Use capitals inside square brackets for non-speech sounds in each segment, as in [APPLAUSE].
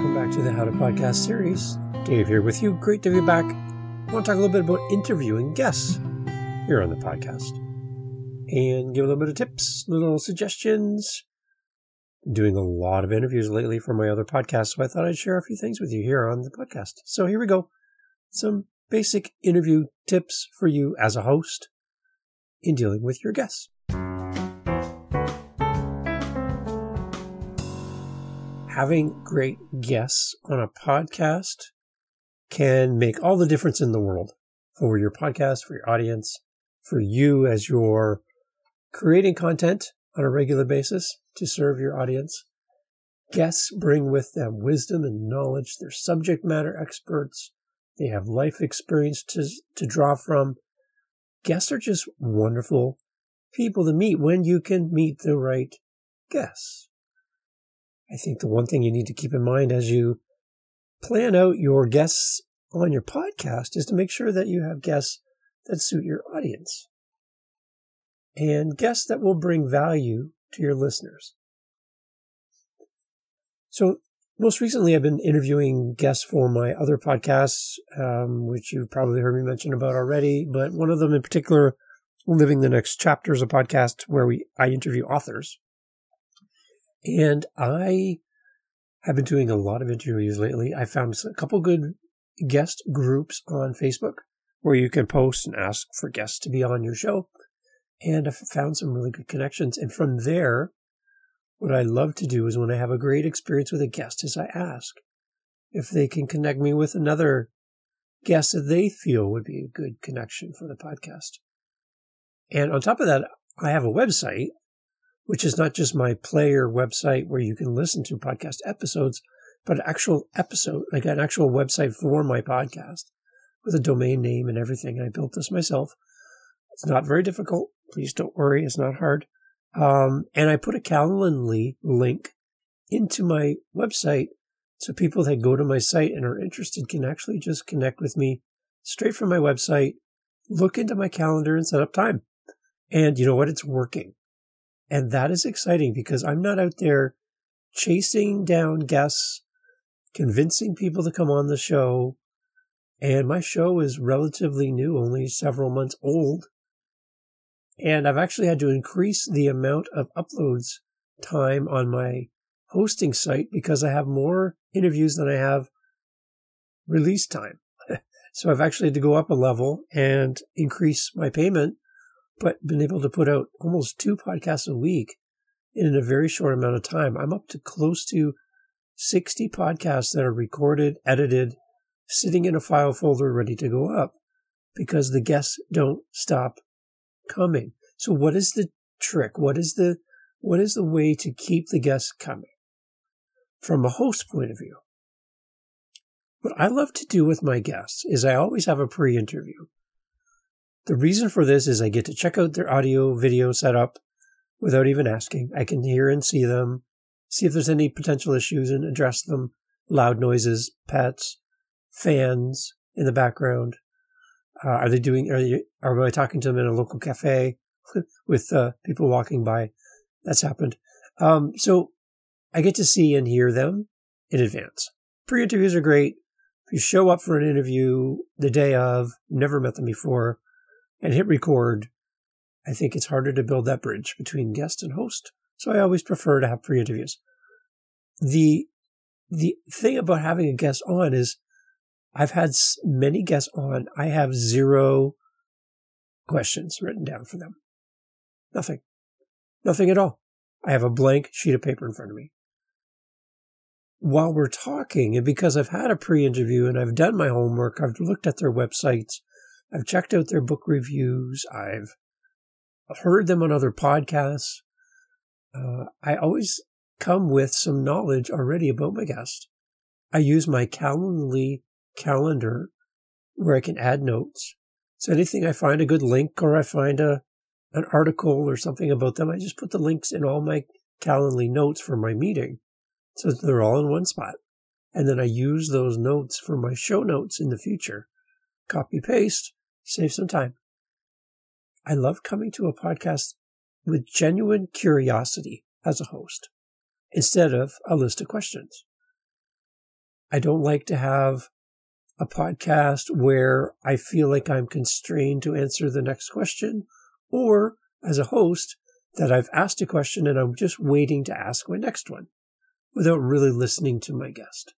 welcome back to the How to Podcast series. Dave here with you. Great to be back. I want to talk a little bit about interviewing guests here on the podcast and give a little bit of tips, little suggestions. Been doing a lot of interviews lately for my other podcast, so I thought I'd share a few things with you here on the podcast. So here we go. Some basic interview tips for you as a host in dealing with your guests. Having great guests on a podcast can make all the difference in the world for your podcast, for your audience, for you as you're creating content on a regular basis to serve your audience. Guests bring with them wisdom and knowledge. They're subject matter experts. They have life experience to, to draw from. Guests are just wonderful people to meet when you can meet the right guests. I think the one thing you need to keep in mind as you plan out your guests on your podcast is to make sure that you have guests that suit your audience and guests that will bring value to your listeners. So, most recently, I've been interviewing guests for my other podcasts, um, which you've probably heard me mention about already. But one of them in particular, Living the Next Chapter, is a podcast where we I interview authors. And I have been doing a lot of interviews lately. I found a couple good guest groups on Facebook where you can post and ask for guests to be on your show. And I've found some really good connections. And from there, what I love to do is when I have a great experience with a guest is I ask if they can connect me with another guest that they feel would be a good connection for the podcast. And on top of that, I have a website which is not just my player website where you can listen to podcast episodes, but an actual episode, like an actual website for my podcast with a domain name and everything. I built this myself. It's not very difficult. Please don't worry. It's not hard. Um, and I put a Calendly link into my website so people that go to my site and are interested can actually just connect with me straight from my website, look into my calendar and set up time. And you know what? It's working. And that is exciting because I'm not out there chasing down guests, convincing people to come on the show. And my show is relatively new, only several months old. And I've actually had to increase the amount of uploads time on my hosting site because I have more interviews than I have release time. [LAUGHS] so I've actually had to go up a level and increase my payment but been able to put out almost two podcasts a week in a very short amount of time. I'm up to close to 60 podcasts that are recorded, edited, sitting in a file folder ready to go up because the guests don't stop coming. So what is the trick? What is the what is the way to keep the guests coming? From a host point of view. What I love to do with my guests is I always have a pre-interview. The reason for this is I get to check out their audio video setup without even asking. I can hear and see them, see if there's any potential issues and address them. Loud noises, pets, fans in the background. Uh, are they doing, are, you, are I talking to them in a local cafe [LAUGHS] with uh, people walking by? That's happened. Um, so I get to see and hear them in advance. Pre interviews are great. If you show up for an interview the day of, never met them before, and hit record, I think it's harder to build that bridge between guest and host. So I always prefer to have pre-interviews. The the thing about having a guest on is I've had many guests on. I have zero questions written down for them. Nothing. Nothing at all. I have a blank sheet of paper in front of me. While we're talking, and because I've had a pre interview and I've done my homework, I've looked at their websites, I've checked out their book reviews. I've heard them on other podcasts. Uh, I always come with some knowledge already about my guest. I use my Calendly calendar where I can add notes. So anything I find a good link or I find a an article or something about them, I just put the links in all my Calendly notes for my meeting. So they're all in one spot. And then I use those notes for my show notes in the future. Copy paste, save some time. I love coming to a podcast with genuine curiosity as a host instead of a list of questions. I don't like to have a podcast where I feel like I'm constrained to answer the next question, or as a host, that I've asked a question and I'm just waiting to ask my next one without really listening to my guest.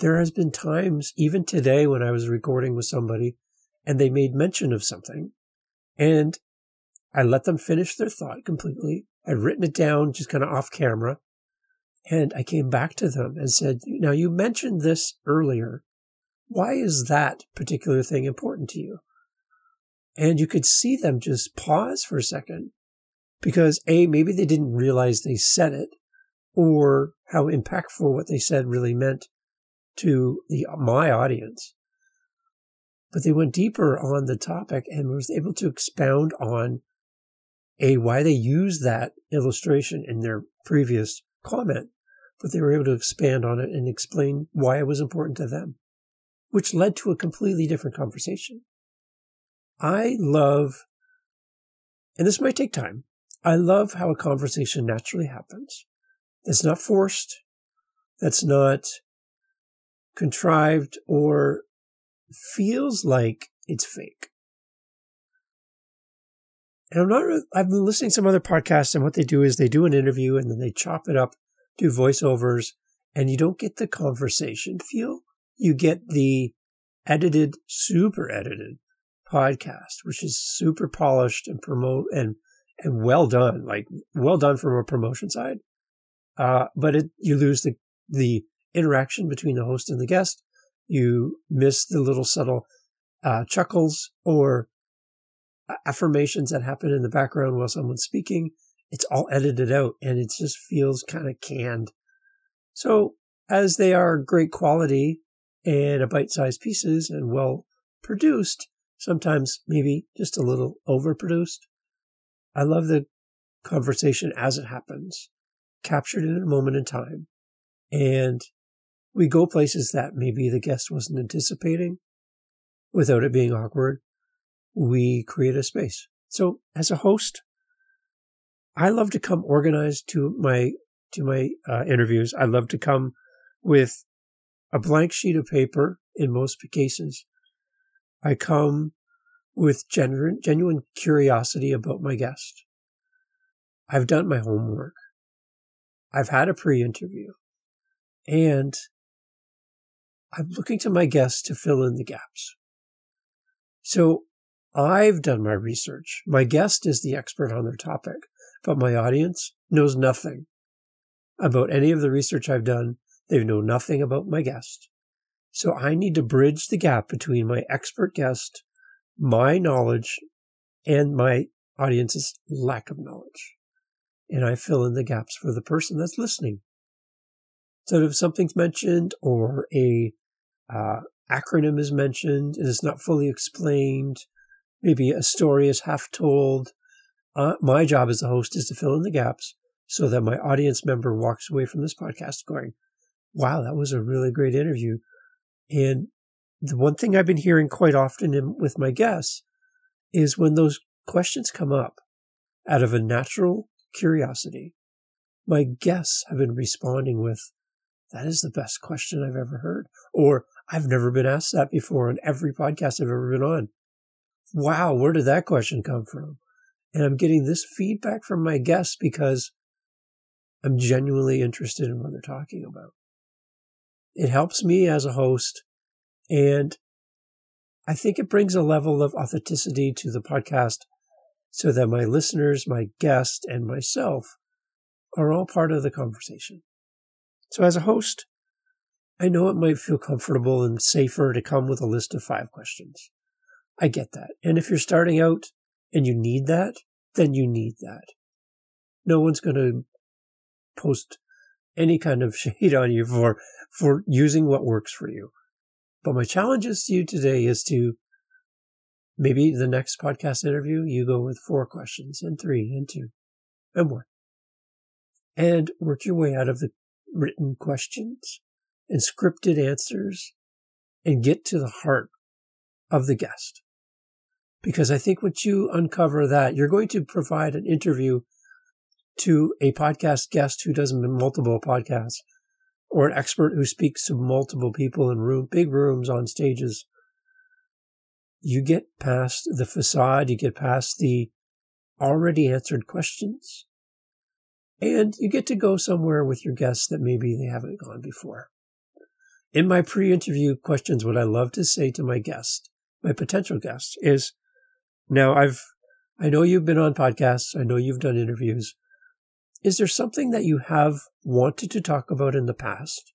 There has been times, even today when I was recording with somebody and they made mention of something and I let them finish their thought completely. I'd written it down just kind of off camera and I came back to them and said, now you mentioned this earlier. Why is that particular thing important to you? And you could see them just pause for a second because A, maybe they didn't realize they said it or how impactful what they said really meant to the, my audience. But they went deeper on the topic and was able to expound on A, why they used that illustration in their previous comment, but they were able to expand on it and explain why it was important to them, which led to a completely different conversation. I love, and this might take time, I love how a conversation naturally happens. It's not forced. That's not contrived or feels like it's fake. And I'm not, I've been listening to some other podcasts and what they do is they do an interview and then they chop it up, do voiceovers, and you don't get the conversation feel. You get the edited, super edited podcast, which is super polished and promote and and well done, like well done from a promotion side. Uh, but it, you lose the, the interaction between the host and the guest. You miss the little subtle, uh, chuckles or affirmations that happen in the background while someone's speaking. It's all edited out and it just feels kind of canned. So as they are great quality and a bite-sized pieces and well produced, sometimes maybe just a little overproduced, I love the conversation as it happens, captured in a moment in time. And we go places that maybe the guest wasn't anticipating without it being awkward. We create a space. So as a host, I love to come organized to my, to my uh, interviews. I love to come with a blank sheet of paper in most cases. I come with genuine, genuine curiosity about my guest. I've done my homework. I've had a pre interview and I'm looking to my guest to fill in the gaps. So I've done my research. My guest is the expert on their topic, but my audience knows nothing about any of the research I've done. They know nothing about my guest. So I need to bridge the gap between my expert guest my knowledge and my audience's lack of knowledge. And I fill in the gaps for the person that's listening. So if something's mentioned or a uh, acronym is mentioned and it's not fully explained, maybe a story is half told, uh, my job as the host is to fill in the gaps so that my audience member walks away from this podcast going, wow, that was a really great interview. And the one thing I've been hearing quite often in, with my guests is when those questions come up out of a natural curiosity, my guests have been responding with, that is the best question I've ever heard. Or I've never been asked that before on every podcast I've ever been on. Wow, where did that question come from? And I'm getting this feedback from my guests because I'm genuinely interested in what they're talking about. It helps me as a host and I think it brings a level of authenticity to the podcast so that my listeners, my guest, and myself are all part of the conversation. So as a host, I know it might feel comfortable and safer to come with a list of five questions. I get that. And if you're starting out and you need that, then you need that. No one's going to post any kind of [LAUGHS] shade on you for, for using what works for you. But my challenge is to you today is to maybe the next podcast interview, you go with four questions and three and two and one and work your way out of the written questions and scripted answers and get to the heart of the guest. Because I think once you uncover that, you're going to provide an interview to a podcast guest who does multiple podcasts or an expert who speaks to multiple people in room, big rooms on stages, you get past the facade, you get past the already answered questions, and you get to go somewhere with your guests that maybe they haven't gone before. In my pre interview questions, what I love to say to my guest, my potential guest, is now I've, I know you've been on podcasts, I know you've done interviews. Is there something that you have wanted to talk about in the past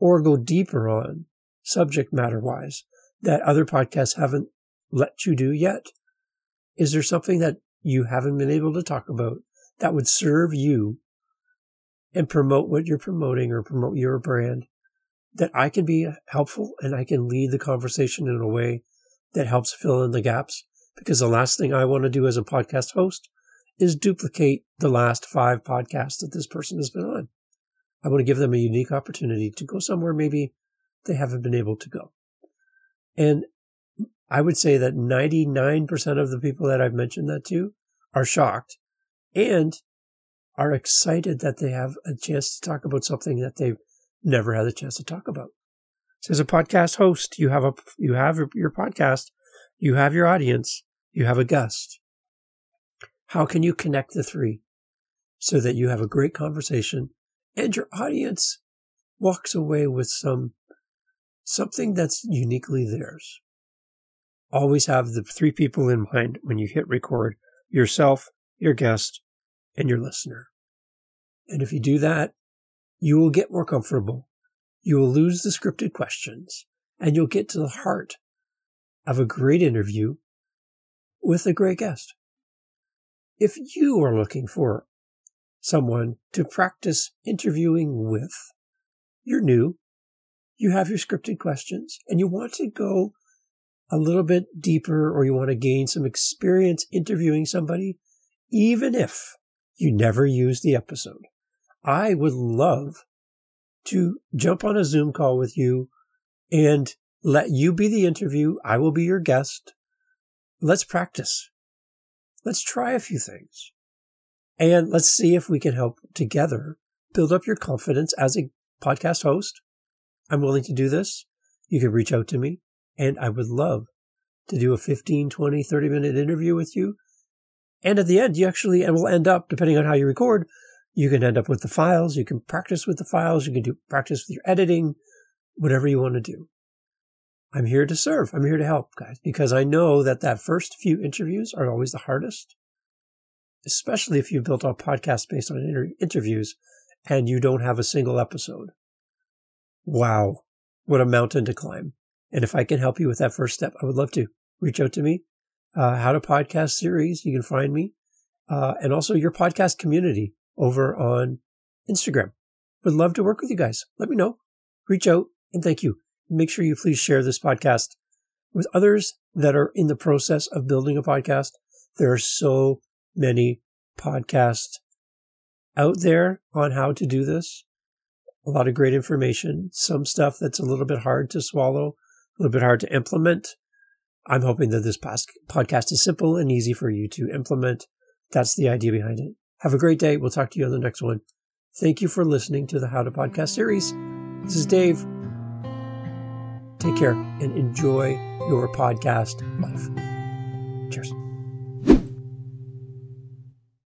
or go deeper on subject matter wise that other podcasts haven't let you do yet? Is there something that you haven't been able to talk about that would serve you and promote what you're promoting or promote your brand that I can be helpful and I can lead the conversation in a way that helps fill in the gaps? Because the last thing I want to do as a podcast host is duplicate the last five podcasts that this person has been on. I want to give them a unique opportunity to go somewhere maybe they haven't been able to go. And I would say that 99% of the people that I've mentioned that to are shocked and are excited that they have a chance to talk about something that they've never had a chance to talk about. So as a podcast host, you have a, you have your podcast, you have your audience, you have a guest. How can you connect the three so that you have a great conversation and your audience walks away with some, something that's uniquely theirs? Always have the three people in mind when you hit record yourself, your guest, and your listener. And if you do that, you will get more comfortable. You will lose the scripted questions and you'll get to the heart of a great interview with a great guest. If you are looking for someone to practice interviewing with, you're new, you have your scripted questions, and you want to go a little bit deeper or you want to gain some experience interviewing somebody, even if you never use the episode, I would love to jump on a Zoom call with you and let you be the interview. I will be your guest. Let's practice. Let's try a few things and let's see if we can help together build up your confidence as a podcast host. I'm willing to do this. You can reach out to me and I would love to do a 15, 20, 30 minute interview with you. And at the end, you actually and we'll end up, depending on how you record, you can end up with the files. You can practice with the files. You can do practice with your editing, whatever you want to do. I'm here to serve. I'm here to help, guys, because I know that that first few interviews are always the hardest, especially if you've built a podcast based on inter- interviews and you don't have a single episode. Wow. What a mountain to climb. And if I can help you with that first step, I would love to reach out to me. Uh, how to podcast series. You can find me. Uh, and also your podcast community over on Instagram. Would love to work with you guys. Let me know. Reach out and thank you. Make sure you please share this podcast with others that are in the process of building a podcast. There are so many podcasts out there on how to do this. A lot of great information, some stuff that's a little bit hard to swallow, a little bit hard to implement. I'm hoping that this podcast is simple and easy for you to implement. That's the idea behind it. Have a great day. We'll talk to you on the next one. Thank you for listening to the How to Podcast series. This is Dave. Take care and enjoy your podcast life. Cheers.